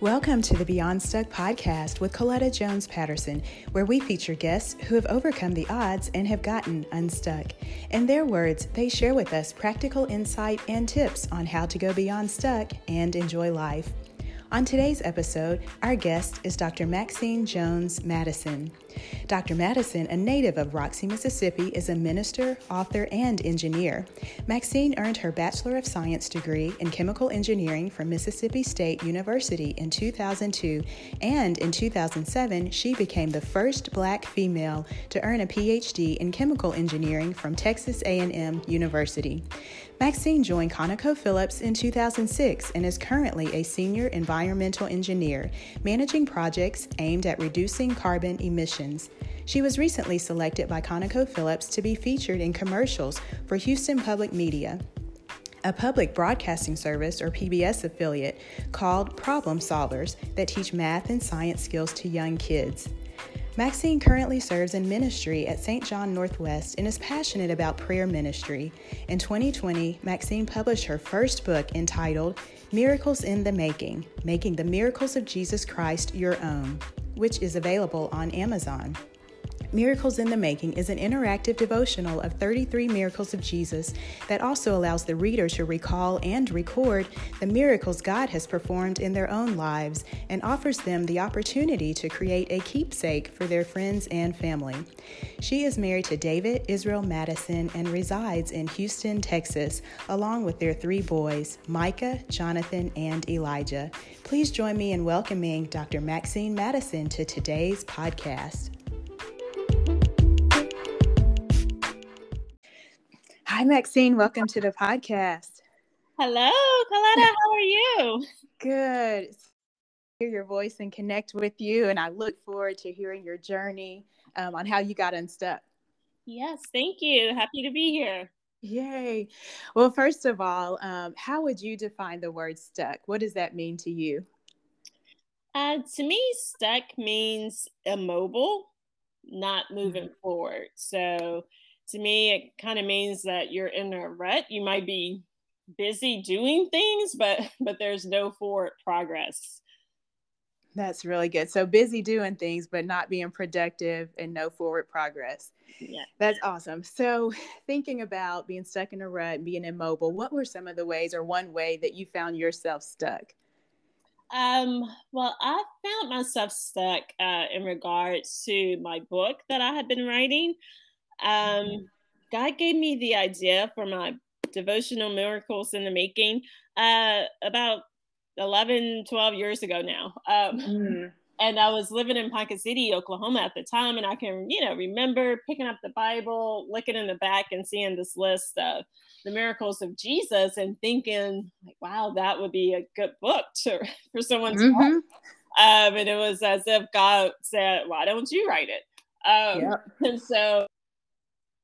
Welcome to the Beyond Stuck podcast with Coletta Jones Patterson, where we feature guests who have overcome the odds and have gotten unstuck. In their words, they share with us practical insight and tips on how to go beyond stuck and enjoy life. On today's episode, our guest is Dr. Maxine Jones Madison. Dr. Madison, a native of Roxie, Mississippi, is a minister, author, and engineer. Maxine earned her Bachelor of Science degree in Chemical Engineering from Mississippi State University in 2002, and in 2007, she became the first black female to earn a PhD in Chemical Engineering from Texas A&M University. Maxine joined ConocoPhillips in 2006 and is currently a senior environmental engineer, managing projects aimed at reducing carbon emissions. She was recently selected by ConocoPhillips to be featured in commercials for Houston Public Media, a public broadcasting service or PBS affiliate called Problem Solvers that teach math and science skills to young kids. Maxine currently serves in ministry at St. John Northwest and is passionate about prayer ministry. In 2020, Maxine published her first book entitled Miracles in the Making Making the Miracles of Jesus Christ Your Own, which is available on Amazon. Miracles in the Making is an interactive devotional of 33 miracles of Jesus that also allows the reader to recall and record the miracles God has performed in their own lives and offers them the opportunity to create a keepsake for their friends and family. She is married to David Israel Madison and resides in Houston, Texas, along with their three boys, Micah, Jonathan, and Elijah. Please join me in welcoming Dr. Maxine Madison to today's podcast. Hi, Maxine. Welcome to the podcast. Hello, Coletta. How are you? Good. Hear your voice and connect with you, and I look forward to hearing your journey um, on how you got unstuck. Yes, thank you. Happy to be here. Yay. Well, first of all, um, how would you define the word stuck? What does that mean to you? Uh, to me, stuck means immobile, not moving mm-hmm. forward. So, to me, it kind of means that you're in a rut. You might be busy doing things, but but there's no forward progress. That's really good. So busy doing things, but not being productive and no forward progress. Yeah. That's awesome. So thinking about being stuck in a rut and being immobile, what were some of the ways or one way that you found yourself stuck? Um, well, I found myself stuck uh, in regards to my book that I had been writing. Um, God gave me the idea for my devotional miracles in the making uh, about 11, 12 years ago now. Um, mm. And I was living in Ponca City, Oklahoma at the time. And I can, you know, remember picking up the Bible, looking in the back and seeing this list of the miracles of Jesus and thinking, like, wow, that would be a good book to, for someone to mm-hmm. Um, and it was as if God said, why don't you write it? Um, yep. And so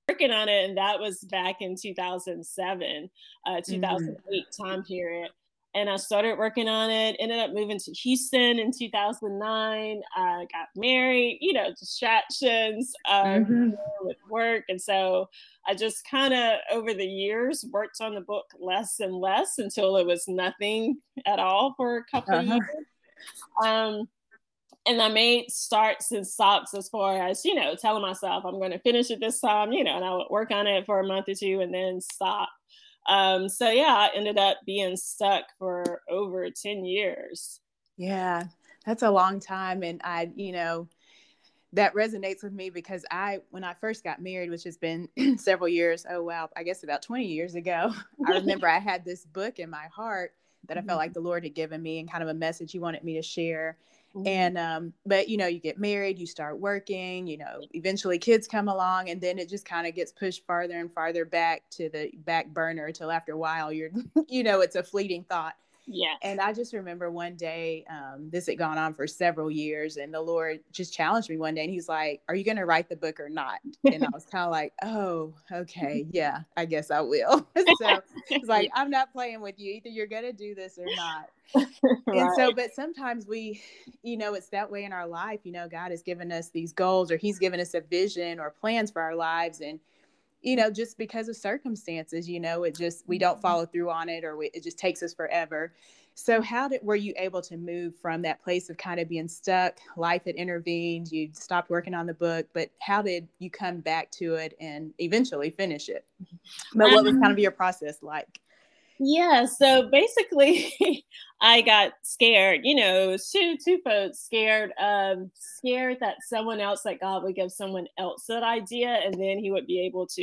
working on it, and that was back in 2007, uh, 2008 mm-hmm. time period. And I started working on it. Ended up moving to Houston in 2009. I got married. You know, distractions um, mm-hmm. with work, and so I just kind of over the years worked on the book less and less until it was nothing at all for a couple uh-huh. of years. Um, and I made starts and stops as far as, you know, telling myself I'm going to finish it this time, you know, and I would work on it for a month or two and then stop. Um, so yeah, I ended up being stuck for over 10 years. Yeah, that's a long time. And I, you know, that resonates with me because I, when I first got married, which has been several years, oh wow, I guess about 20 years ago, I remember I had this book in my heart that I felt mm-hmm. like the Lord had given me and kind of a message He wanted me to share. Mm-hmm. And um, but you know, you get married, you start working, you know, eventually kids come along, and then it just kind of gets pushed farther and farther back to the back burner until after a while you're, you know, it's a fleeting thought. Yeah. And I just remember one day, um, this had gone on for several years, and the Lord just challenged me one day, and He's like, "Are you going to write the book or not?" And I was kind of like, "Oh, okay, yeah, I guess I will." so it's like, I'm not playing with you. Either you're going to do this or not. right. And so, but sometimes we, you know, it's that way in our life. You know, God has given us these goals, or He's given us a vision or plans for our lives, and you know, just because of circumstances, you know, it just, we don't mm-hmm. follow through on it or we, it just takes us forever. So how did, were you able to move from that place of kind of being stuck? Life had intervened, you stopped working on the book, but how did you come back to it and eventually finish it? But what was kind of um, your process like? Yeah, so basically, I got scared. You know, two two folks scared, um, scared that someone else, that God would give someone else that idea, and then He would be able to,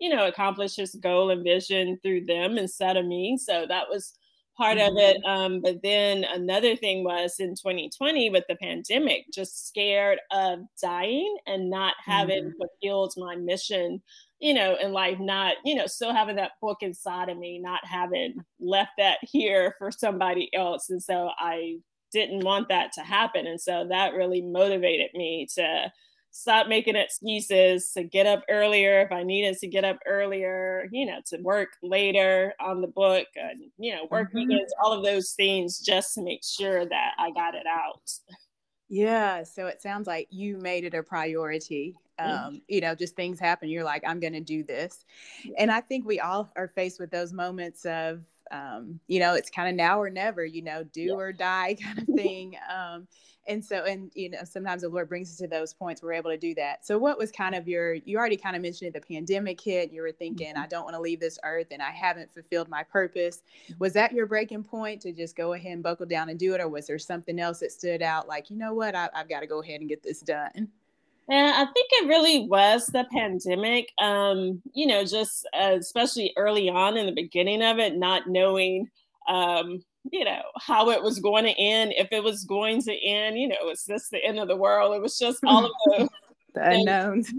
you know, accomplish His goal and vision through them instead of me. So that was part mm-hmm. of it. Um, but then another thing was in 2020 with the pandemic, just scared of dying and not having mm-hmm. fulfilled my mission you know, in life, not, you know, still having that book inside of me, not having left that here for somebody else. And so I didn't want that to happen. And so that really motivated me to stop making excuses, to get up earlier if I needed to get up earlier, you know, to work later on the book, and, you know, work mm-hmm. weekends, all of those things just to make sure that I got it out. Yeah. So it sounds like you made it a priority um, you know, just things happen. You're like, I'm going to do this. And I think we all are faced with those moments of, um, you know, it's kind of now or never, you know, do yeah. or die kind of thing. Um, and so, and, you know, sometimes the Lord brings us to those points we're able to do that. So, what was kind of your, you already kind of mentioned it, the pandemic hit, you were thinking, mm-hmm. I don't want to leave this earth and I haven't fulfilled my purpose. Was that your breaking point to just go ahead and buckle down and do it? Or was there something else that stood out like, you know what, I, I've got to go ahead and get this done? And I think it really was the pandemic. Um, you know, just uh, especially early on in the beginning of it, not knowing, um, you know, how it was going to end, if it was going to end. You know, was this the end of the world? It was just all of the, the unknowns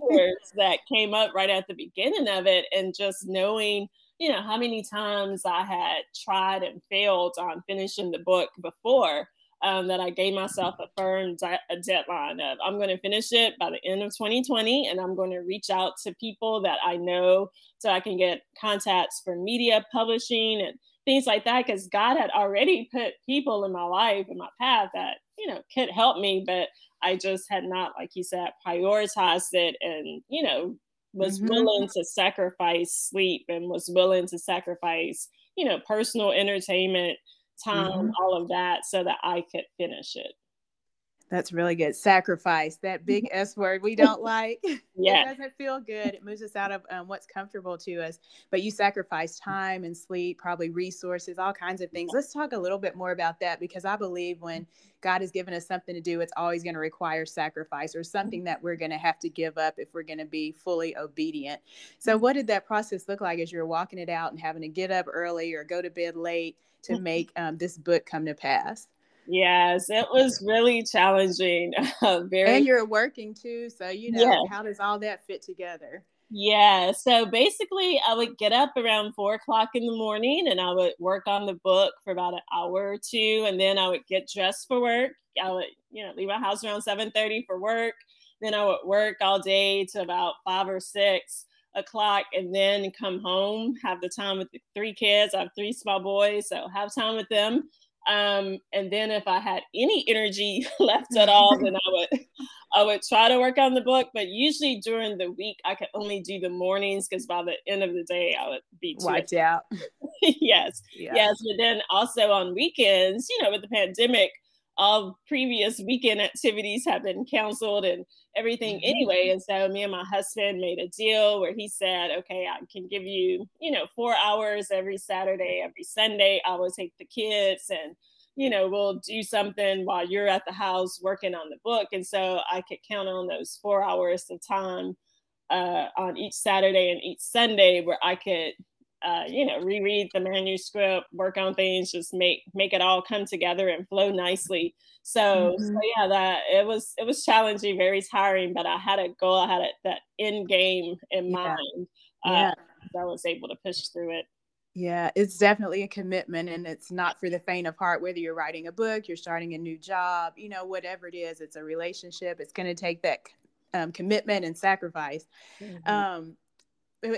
that came up right at the beginning of it, and just knowing, you know, how many times I had tried and failed on finishing the book before um, that I gave myself a firm di- a deadline of I'm going to finish it by the end of 2020, and I'm going to reach out to people that I know so I can get contacts for media publishing and things like that. Because God had already put people in my life in my path that you know could help me, but I just had not, like you said, prioritized it, and you know was mm-hmm. willing to sacrifice sleep and was willing to sacrifice you know personal entertainment time, mm-hmm. all of that, so that I could finish it. That's really good. Sacrifice, that big. S word we don't like. Yeah. it doesn't feel good. It moves us out of um, what's comfortable to us. But you sacrifice time and sleep, probably resources, all kinds of things. Let's talk a little bit more about that because I believe when God has given us something to do, it's always going to require sacrifice or something that we're going to have to give up if we're going to be fully obedient. So, what did that process look like as you're walking it out and having to get up early or go to bed late to make um, this book come to pass? Yes, it was really challenging. Uh, very, and you're working too, so you know how does all that fit together? Yeah, so basically, I would get up around four o'clock in the morning, and I would work on the book for about an hour or two, and then I would get dressed for work. I would, you know, leave my house around seven thirty for work. Then I would work all day to about five or six o'clock, and then come home, have the time with the three kids. I have three small boys, so have time with them um, and then if I had any energy left at all, then I would I would try to work on the book. But usually during the week, I could only do the mornings because by the end of the day, I would be wiped out. yes, yeah. yes. But then also on weekends, you know, with the pandemic, all previous weekend activities have been canceled and everything mm-hmm. anyway. And so me and my husband made a deal where he said, okay, I can give you, you know, four hours every Saturday, every Sunday. I will take the kids and, you know, we'll do something while you're at the house working on the book. And so I could count on those four hours of time uh, on each Saturday and each Sunday where I could uh, you know, reread the manuscript, work on things, just make make it all come together and flow nicely. So, mm-hmm. so yeah, that it was it was challenging, very tiring, but I had a goal, I had a, that end game in yeah. mind. Uh, yeah. I was able to push through it. Yeah, it's definitely a commitment and it's not for the faint of heart, whether you're writing a book, you're starting a new job, you know, whatever it is, it's a relationship. It's going to take that um, commitment and sacrifice. Mm-hmm. Um,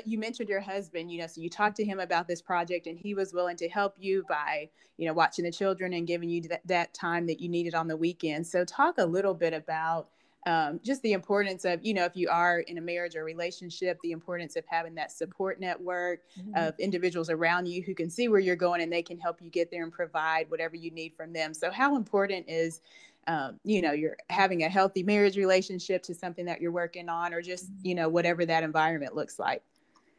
you mentioned your husband, you know, so you talked to him about this project and he was willing to help you by, you know, watching the children and giving you that, that time that you needed on the weekend. So talk a little bit about um, just the importance of you know if you are in a marriage or relationship the importance of having that support network mm-hmm. of individuals around you who can see where you're going and they can help you get there and provide whatever you need from them so how important is um, you know you're having a healthy marriage relationship to something that you're working on or just you know whatever that environment looks like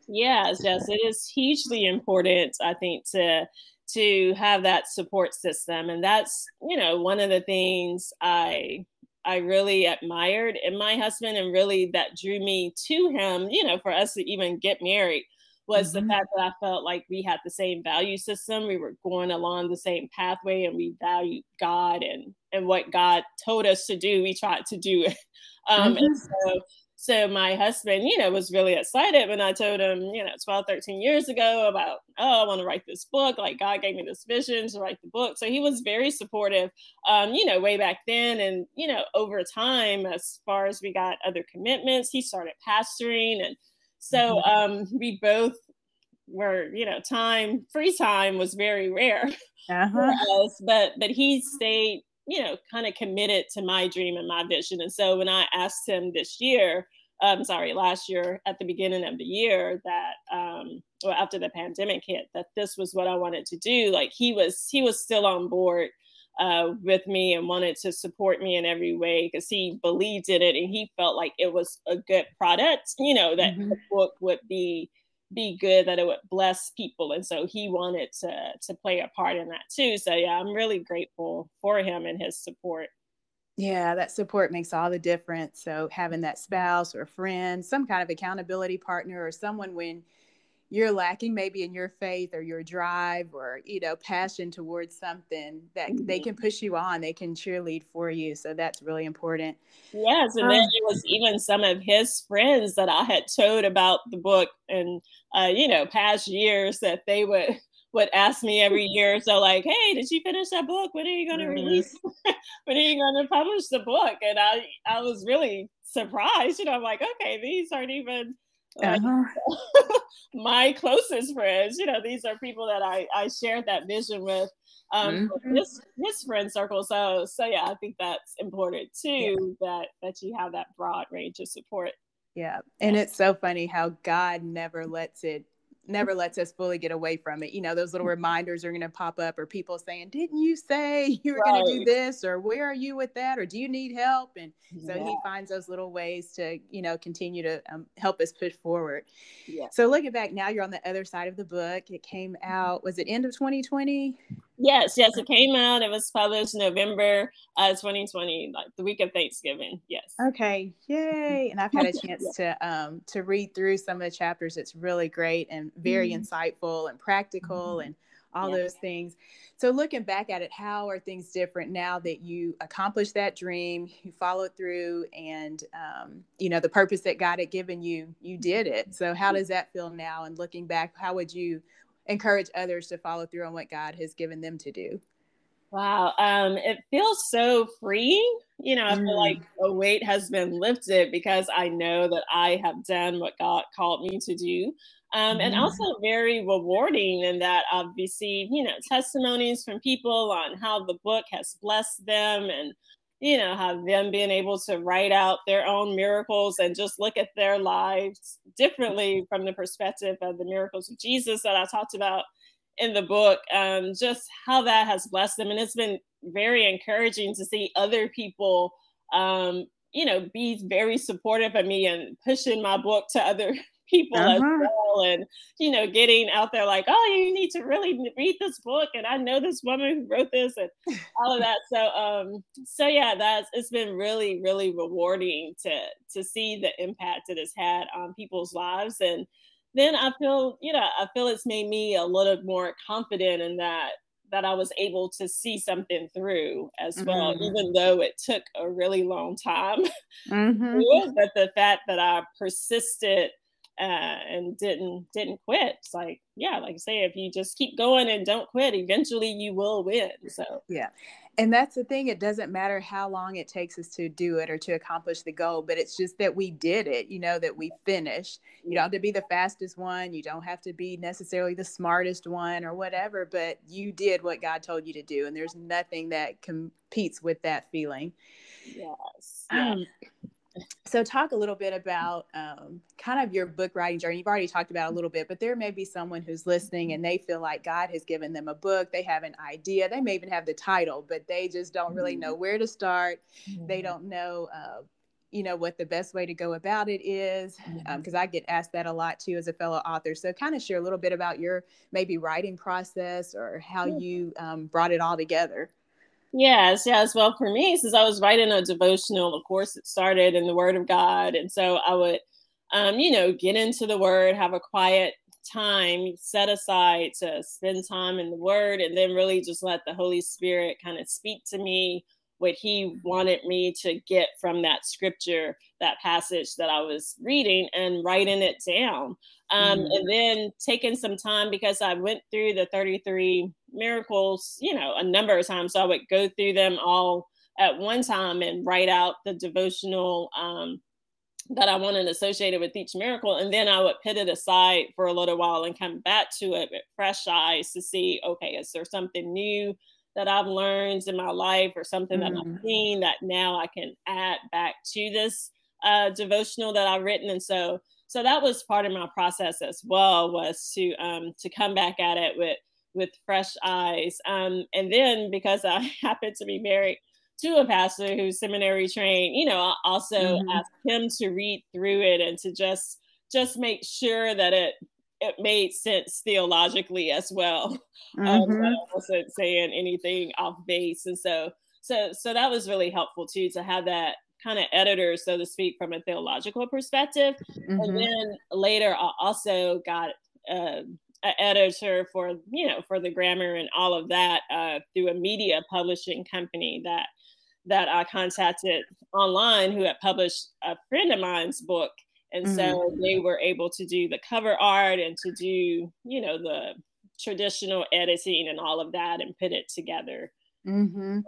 yes yes it is hugely important i think to to have that support system and that's you know one of the things i I really admired in my husband and really that drew me to him, you know, for us to even get married was mm-hmm. the fact that I felt like we had the same value system. We were going along the same pathway and we valued God and and what God told us to do, we tried to do it. Um, mm-hmm. and so so my husband, you know, was really excited when I told him, you know, 12, 13 years ago about, oh, I want to write this book. Like God gave me this vision to write the book. So he was very supportive, um, you know, way back then. And, you know, over time, as far as we got other commitments, he started pastoring. And so mm-hmm. um, we both were, you know, time, free time was very rare uh-huh. for us. But, but he stayed you know, kind of committed to my dream and my vision. And so when I asked him this year, I'm sorry, last year at the beginning of the year that, um, well, after the pandemic hit, that this was what I wanted to do. Like he was, he was still on board uh, with me and wanted to support me in every way because he believed in it and he felt like it was a good product. You know that mm-hmm. the book would be be good that it would bless people and so he wanted to to play a part in that too. So yeah i'm really grateful for him and his support. Yeah that support makes all the difference. So having that spouse or friend some kind of accountability partner or someone when you're lacking maybe in your faith or your drive or you know passion towards something that they mm-hmm. can push you on they can cheerlead for you so that's really important yes and um, then it was even some of his friends that i had told about the book and uh, you know past years that they would would ask me every year so like hey did you finish that book when are you going to mm-hmm. release when are you going to publish the book and i i was really surprised you know i'm like okay these aren't even uh-huh. my closest friends. You know, these are people that I I shared that vision with. Um, mm-hmm. his his friend circle. So so yeah, I think that's important too. Yeah. That that you have that broad range of support. Yeah, and it's so funny how God never lets it never lets us fully get away from it. You know, those little reminders are going to pop up, or people saying, "Didn't you say you were right. going to do this?" or "Where are you with that?" or "Do you need help?" And so yeah. he finds those little ways to, you know, continue to um, help us push forward. Yeah. So looking back now, you're on the other side of the book. It came out. Was it end of 2020? Yes, yes, it came out. It was published November uh, 2020, like the week of Thanksgiving. Yes. Okay, yay! And I've had a chance yeah. to um to read through some of the chapters. It's really great and very mm-hmm. insightful and practical mm-hmm. and all yeah. those things. So looking back at it, how are things different now that you accomplished that dream, you followed through, and um, you know the purpose that God had given you, you did it. So how does that feel now? And looking back, how would you encourage others to follow through on what God has given them to do. Wow. Um, it feels so freeing. You know, I feel like mm. a weight has been lifted because I know that I have done what God called me to do. Um, and mm-hmm. also very rewarding in that I've received, you know, testimonies from people on how the book has blessed them and you know, how them being able to write out their own miracles and just look at their lives differently from the perspective of the miracles of Jesus that I talked about in the book, um, just how that has blessed them. And it's been very encouraging to see other people, um, you know, be very supportive of me and pushing my book to other people uh-huh. as well and you know getting out there like oh you need to really read this book and i know this woman who wrote this and all of that so um so yeah that's it's been really really rewarding to to see the impact it has had on people's lives and then i feel you know i feel it's made me a little more confident in that that I was able to see something through as mm-hmm. well, even though it took a really long time. Mm-hmm. but the fact that I persisted uh, and didn't didn't quit. It's like, yeah, like I say, if you just keep going and don't quit, eventually you will win. So yeah. And that's the thing, it doesn't matter how long it takes us to do it or to accomplish the goal, but it's just that we did it, you know, that we finished. You don't have to be the fastest one, you don't have to be necessarily the smartest one or whatever, but you did what God told you to do. And there's nothing that competes with that feeling. Yes. Um, so talk a little bit about um, kind of your book writing journey. You've already talked about a little bit but there may be someone who's listening and they feel like god has given them a book they have an idea they may even have the title but they just don't really know where to start. Mm-hmm. they don't know uh, you know what the best way to go about it is because um, i get asked that a lot too as a fellow author. So kind of share a little bit about your maybe writing process or how you um, brought it all together Yes, yes. Well, for me, since I was writing a devotional, of course, it started in the Word of God. And so I would, um, you know, get into the Word, have a quiet time set aside to spend time in the Word, and then really just let the Holy Spirit kind of speak to me what He wanted me to get from that scripture, that passage that I was reading, and writing it down. Um, mm-hmm. And then taking some time because I went through the 33 miracles, you know, a number of times. So I would go through them all at one time and write out the devotional um, that I wanted associated with each miracle. And then I would put it aside for a little while and come back to it with fresh eyes to see, okay, is there something new that I've learned in my life or something mm-hmm. that I've mm-hmm. seen that now I can add back to this uh, devotional that I've written. And so, so that was part of my process as well was to um, to come back at it with with fresh eyes. Um, and then because I happened to be married to a pastor who's seminary trained, you know, I also mm-hmm. asked him to read through it and to just just make sure that it it made sense theologically as well. Um, mm-hmm. Um, I wasn't saying anything off base, and so so so that was really helpful too to have that kind of editor, so to speak, from a theological perspective. Mm-hmm. And then later, I also got uh, an editor for you know for the grammar and all of that uh, through a media publishing company that that I contacted online who had published a friend of mine's book. And mm-hmm. so they were able to do the cover art and to do, you know, the traditional editing and all of that and put it together. Mm-hmm.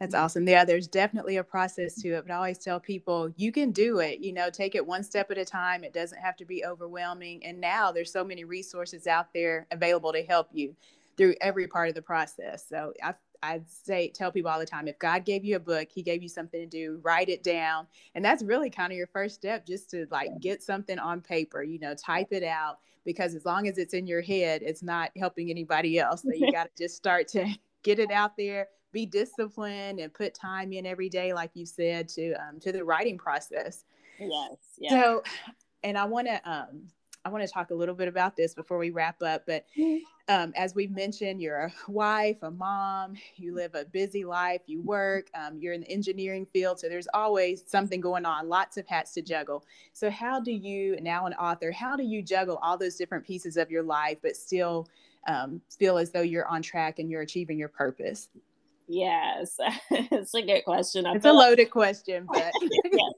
That's awesome. Yeah, there's definitely a process to it, but I always tell people you can do it. You know, take it one step at a time. It doesn't have to be overwhelming. And now there's so many resources out there available to help you through every part of the process. So I I say tell people all the time if God gave you a book, he gave you something to do, write it down. And that's really kind of your first step just to like get something on paper, you know, type it out because as long as it's in your head, it's not helping anybody else. So you got to just start to get it out there be disciplined and put time in every day, like you said, to um, to the writing process. Yes. yes. So, and I want to um, I want to talk a little bit about this before we wrap up. But um, as we've mentioned, you're a wife, a mom, you live a busy life, you work, um, you're in the engineering field. So there's always something going on, lots of hats to juggle. So, how do you, now an author, how do you juggle all those different pieces of your life, but still um, feel as though you're on track and you're achieving your purpose? Yes, it's a good question. I it's a loaded like, question, but yes.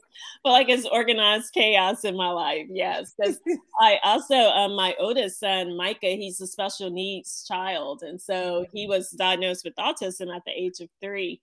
but like it's organized chaos in my life. Yes, I also um, my oldest son Micah, he's a special needs child, and so he was diagnosed with autism at the age of 3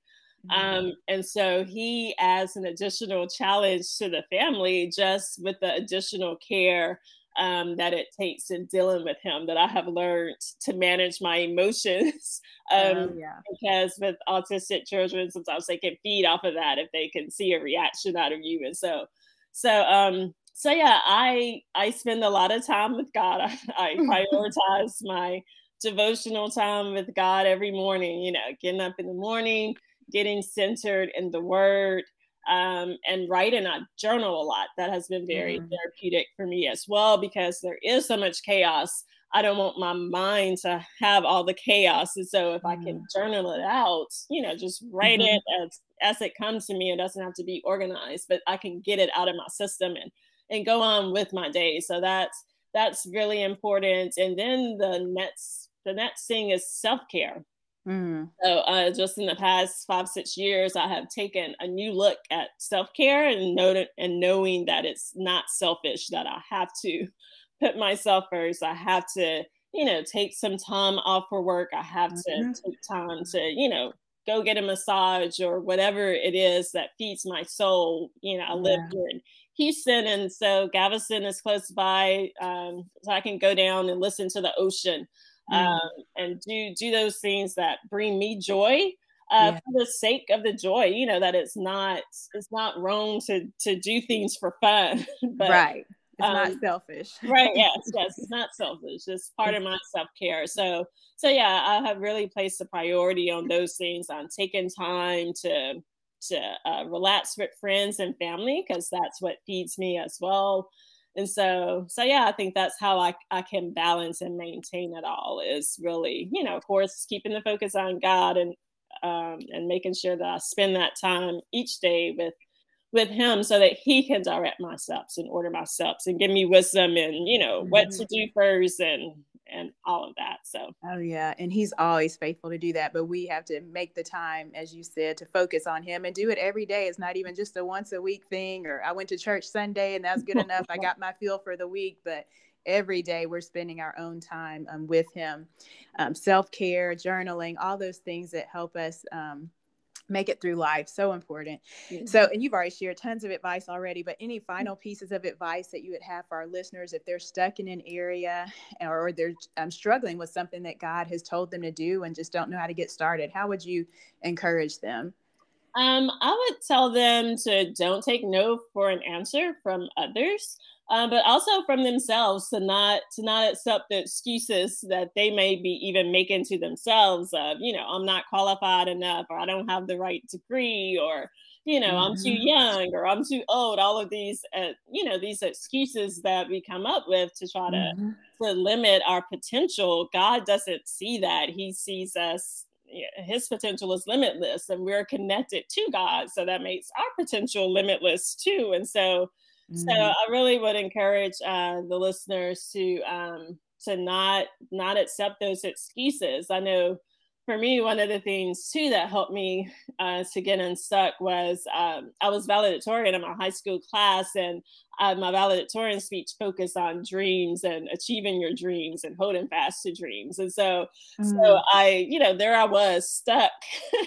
mm-hmm. Um, and so he adds an additional challenge to the family just with the additional care um, that it takes in dealing with him that I have learned to manage my emotions. um, oh, yeah. Because with autistic children, sometimes they can feed off of that if they can see a reaction out of you. And so, so, um, so yeah, I I spend a lot of time with God. I, I prioritize my devotional time with God every morning. You know, getting up in the morning, getting centered in the Word, um, and write in a journal a lot. That has been very mm. therapeutic for me as well because there is so much chaos. I don't want my mind to have all the chaos. And so if mm. I can mm. journal it out, you know, just write mm-hmm. it as, as it comes to me. It doesn't have to be organized, but I can get it out of my system and and go on with my day. So that's that's really important. And then the next the next thing is self-care. Mm. So, uh, just in the past five, six years, I have taken a new look at self care and, know- and knowing that it's not selfish, that I have to put myself first. I have to, you know, take some time off for work. I have mm-hmm. to take time to, you know, go get a massage or whatever it is that feeds my soul. You know, I yeah. live here in Houston, and so Galveston is close by, um, so I can go down and listen to the ocean. Um, and do do those things that bring me joy. Uh, yeah. for the sake of the joy, you know that it's not it's not wrong to to do things for fun, but right it's um, not selfish. right. Yes. Yes. It's not selfish. It's part of my self care. So, so yeah, I have really placed a priority on those things. On taking time to to uh, relax with friends and family because that's what feeds me as well. And so, so yeah, I think that's how I, I can balance and maintain it all is really, you know, of course, keeping the focus on God and um, and making sure that I spend that time each day with with him so that he can direct my steps and order my steps and give me wisdom and you know mm-hmm. what to do first and and all of that so. Oh yeah and he's always faithful to do that but we have to make the time as you said to focus on him and do it every day. It's not even just a once a week thing or i went to church sunday and that's good enough i got my feel for the week but every day we're spending our own time um, with him. Um, self-care journaling all those things that help us um, make it through life so important. Mm-hmm. so and you've already shared tons of advice already but any final pieces of advice that you would have for our listeners if they're stuck in an area or they're um, struggling with something that god has told them to do and just don't know how to get started how would you encourage them? Um, i would tell them to don't take no for an answer from others uh, but also from themselves to not to not accept the excuses that they may be even making to themselves of you know i'm not qualified enough or i don't have the right degree or you know i'm too mm-hmm. young or i'm too old all of these uh, you know these excuses that we come up with to try to mm-hmm. to limit our potential god doesn't see that he sees us his potential is limitless and we're connected to god so that makes our potential limitless too and so so mm-hmm. I really would encourage uh, the listeners to um, to not not accept those excuses. I know for me, one of the things too that helped me uh, to get unstuck was um, I was valedictorian in my high school class, and uh, my valedictorian speech focused on dreams and achieving your dreams and holding fast to dreams. And so, mm. so I, you know, there I was stuck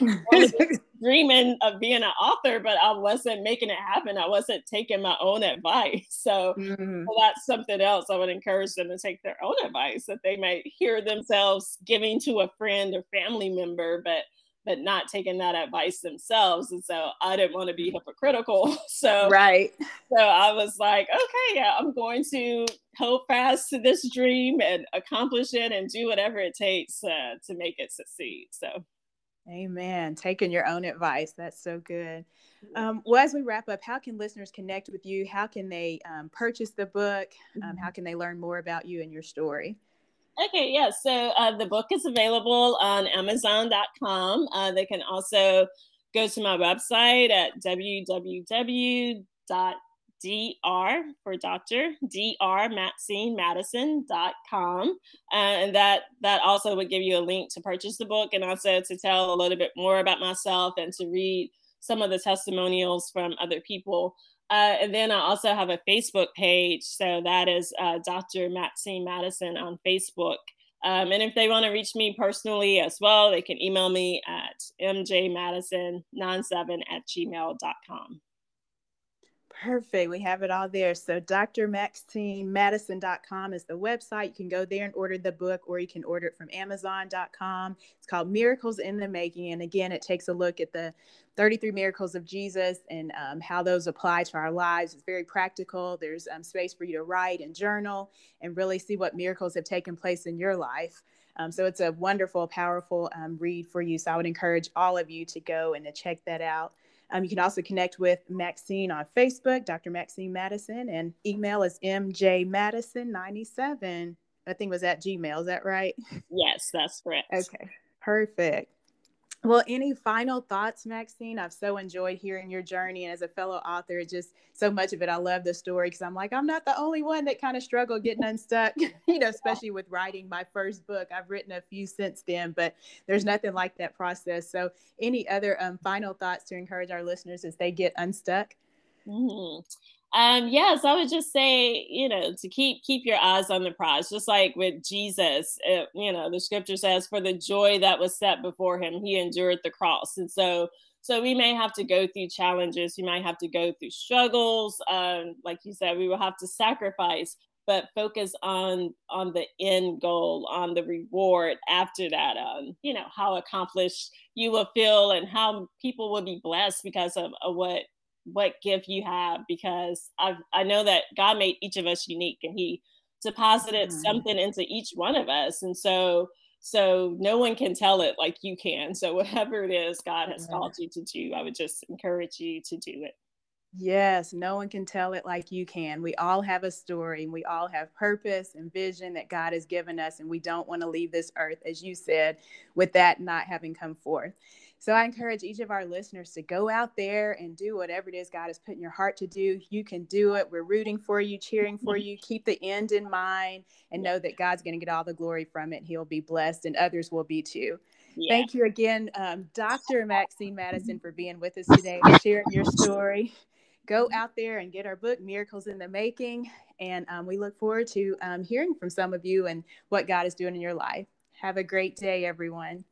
dreaming of being an author, but I wasn't making it happen. I wasn't taking my own advice. So, mm-hmm. so that's something else I would encourage them to take their own advice that they might hear themselves giving to a friend or family member, but but not taking that advice themselves. And so I didn't want to be hypocritical. So right. So I was like, okay, yeah, I'm going to hold fast to this dream and accomplish it and do whatever it takes uh, to make it succeed. So Amen. Taking your own advice. That's so good. Um, well, as we wrap up, how can listeners connect with you? How can they um, purchase the book? Um, how mm-hmm. can they learn more about you and your story? Okay, yeah. So uh, the book is available on Amazon.com. Uh, they can also go to my website at www.dr for doctor drmaxinemadison.com uh, and that that also would give you a link to purchase the book and also to tell a little bit more about myself and to read some of the testimonials from other people uh, and then I also have a Facebook page. So that is uh, Dr. Maxine Madison on Facebook. Um, and if they want to reach me personally as well, they can email me at mjmadison97 at gmail.com. Perfect. We have it all there. So drmaxinemadison.com is the website. You can go there and order the book, or you can order it from amazon.com. It's called Miracles in the Making. And again, it takes a look at the 33 miracles of Jesus and um, how those apply to our lives. It's very practical. There's um, space for you to write and journal and really see what miracles have taken place in your life. Um, so it's a wonderful, powerful um, read for you. So I would encourage all of you to go and to check that out. Um, you can also connect with Maxine on Facebook, Dr. Maxine Madison, and email is mjmadison97. I think was at Gmail. Is that right? Yes, that's correct. Okay, perfect. Well, any final thoughts, Maxine? I've so enjoyed hearing your journey. And as a fellow author, just so much of it, I love the story because I'm like, I'm not the only one that kind of struggled getting unstuck, you know, especially with writing my first book. I've written a few since then, but there's nothing like that process. So, any other um, final thoughts to encourage our listeners as they get unstuck? Mm-hmm. Um, yes, I would just say, you know, to keep keep your eyes on the prize, just like with Jesus. It, you know, the scripture says, "For the joy that was set before him, he endured the cross." And so, so we may have to go through challenges. We might have to go through struggles. Um, like you said, we will have to sacrifice, but focus on on the end goal, on the reward after that. Um, you know, how accomplished you will feel, and how people will be blessed because of, of what what gift you have because I I know that God made each of us unique and He deposited mm-hmm. something into each one of us, and so so no one can tell it like you can. So whatever it is God has yeah. called you to do, I would just encourage you to do it. Yes, no one can tell it like you can. We all have a story and we all have purpose and vision that God has given us, and we don't want to leave this earth, as you said, with that not having come forth. So I encourage each of our listeners to go out there and do whatever it is God has put in your heart to do. You can do it. We're rooting for you, cheering for you. Keep the end in mind and know that God's going to get all the glory from it. He'll be blessed and others will be too. Yeah. Thank you again, um, Dr. Maxine Madison, for being with us today and sharing your story. Go out there and get our book, Miracles in the Making. And um, we look forward to um, hearing from some of you and what God is doing in your life. Have a great day, everyone.